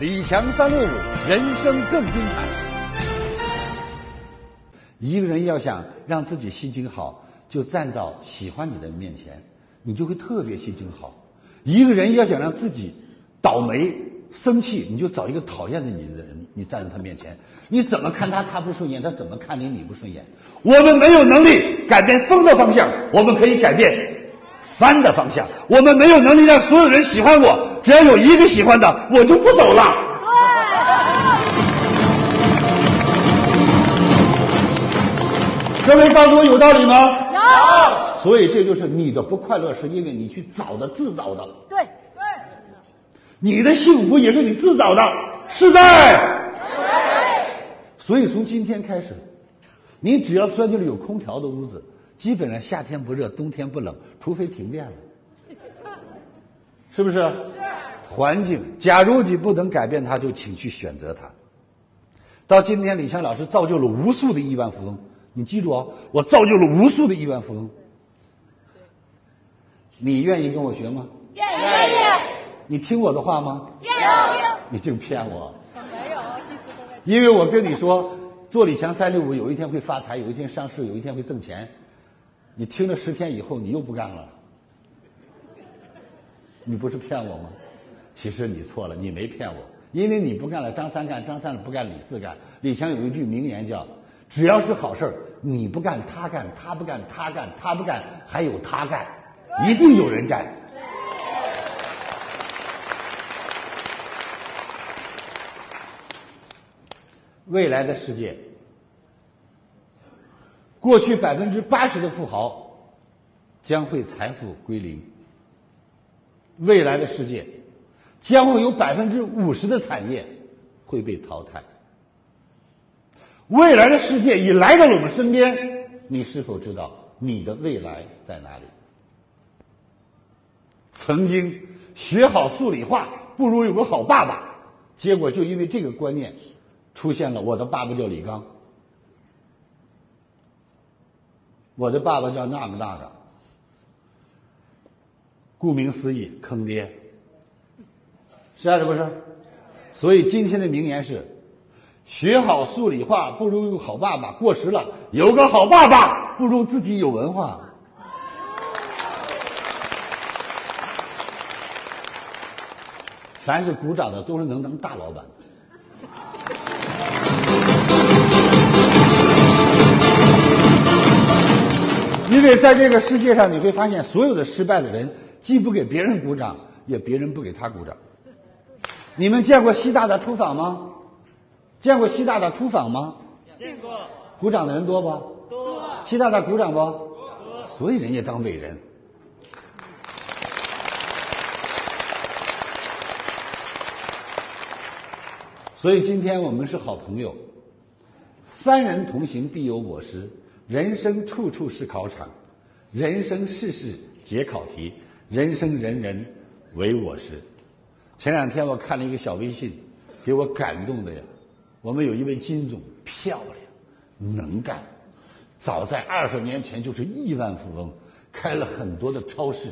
李强三六五，人生更精彩。一个人要想让自己心情好，就站到喜欢你的面前，你就会特别心情好。一个人要想让自己倒霉、生气，你就找一个讨厌的你的人，你站在他面前，你怎么看他他不顺眼，他怎么看你你不顺眼。我们没有能力改变风的方向，我们可以改变帆的方向。我们没有能力让所有人喜欢我，只要有一个喜欢的，我就不走了。各位告诉我有道理吗？有。所以这就是你的不快乐是因为你去找的自找的，对对。你的幸福也是你自找的，是在。所以从今天开始，你只要钻进了有空调的屋子，基本上夏天不热，冬天不冷，除非停电了，是不是？是。环境，假如你不能改变它，就请去选择它。到今天，李强老师造就了无数的亿万富翁。你记住哦，我造就了无数的亿万富翁。你愿意跟我学吗？愿意。你听我的话吗？愿意。你净骗我。没有。因为我跟你说，做李强三六五，有一天会发财，有一天上市，有一天会挣钱。你听了十天以后，你又不干了。你不是骗我吗？其实你错了，你没骗我，因为你不干了，张三干，张三不干，李四干。李强有一句名言叫。只要是好事儿，你不干他干，他不干他干，他不干还有他干，一定有人干。未来的世界，过去百分之八十的富豪将会财富归零。未来的世界，将会有百分之五十的产业会被淘汰。未来的世界已来到了我们身边，你是否知道你的未来在哪里？曾经学好数理化不如有个好爸爸，结果就因为这个观念，出现了我的爸爸叫李刚，我的爸爸叫那个那个，顾名思义坑爹，是啊是不是？所以今天的名言是。学好数理化不如有好爸爸，过时了。有个好爸爸不如自己有文化。凡是鼓掌的都是能当大老板。因为在这个世界上，你会发现所有的失败的人，既不给别人鼓掌，也别人不给他鼓掌。你们见过习大大出访吗？见过习大大出访吗？见过。鼓掌的人多不？多。习大大鼓掌不？多。所以人家当伟人。所以今天我们是好朋友。三人同行必有我师，人生处处是考场，人生事事皆考题，人生人人唯我师。前两天我看了一个小微信，给我感动的呀。我们有一位金总，漂亮，能干，早在二十年前就是亿万富翁，开了很多的超市。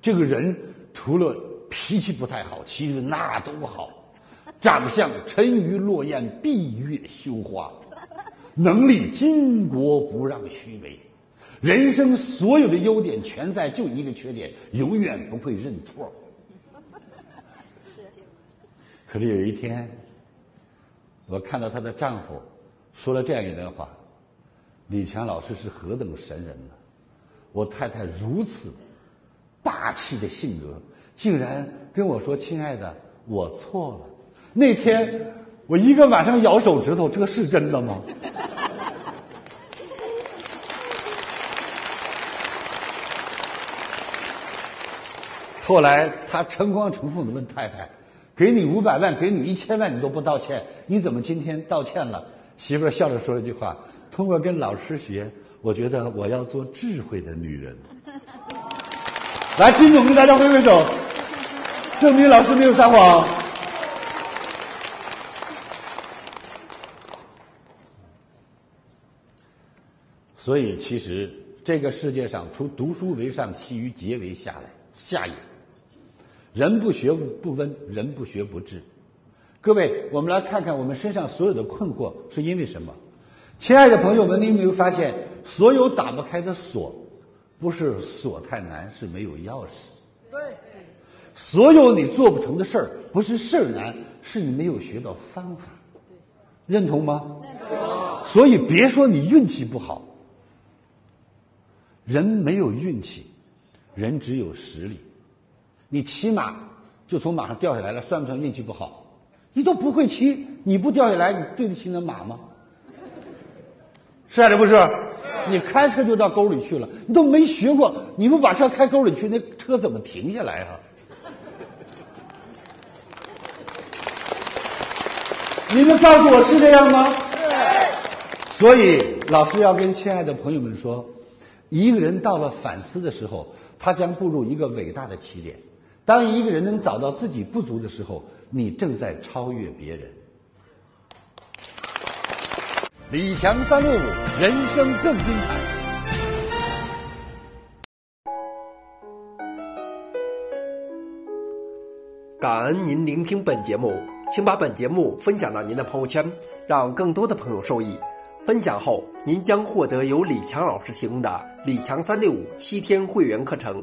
这个人除了脾气不太好，其实那都好，长相沉鱼落雁，闭月羞花，能力巾帼不让须眉，人生所有的优点全在，就一个缺点，永远不会认错。可是有一天。我看到她的丈夫说了这样一段话：“李强老师是何等神人呢？我太太如此霸气的性格，竟然跟我说：‘亲爱的，我错了。’那天我一个晚上咬手指头，这是真的吗？”后来他诚惶诚恐的问太太。给你五百万，给你一千万，你都不道歉，你怎么今天道歉了？媳妇儿笑着说了一句话：“通过跟老师学，我觉得我要做智慧的女人。”来，金总跟大家挥挥手，证明老师没有撒谎。所以，其实这个世界上，除读书为上，其余皆为下来下也。人不学不温，人不学不智。各位，我们来看看我们身上所有的困惑是因为什么？亲爱的朋友们，你有没有发现，所有打不开的锁，不是锁太难，是没有钥匙。对。所有你做不成的事儿，不是事儿难，是你没有学到方法。认同吗？认同。所以别说你运气不好，人没有运气，人只有实力。你骑马就从马上掉下来了，算不算运气不好？你都不会骑，你不掉下来，你对得起那马吗？是还是不是？你开车就到沟里去了，你都没学过，你不把车开沟里去，那车怎么停下来啊？你们告诉我是这样吗？所以老师要跟亲爱的朋友们说，一个人到了反思的时候，他将步入一个伟大的起点。当一个人能找到自己不足的时候，你正在超越别人。李强三六五，人生更精彩。感恩您聆听本节目，请把本节目分享到您的朋友圈，让更多的朋友受益。分享后，您将获得由李强老师提供的李强三六五七天会员课程。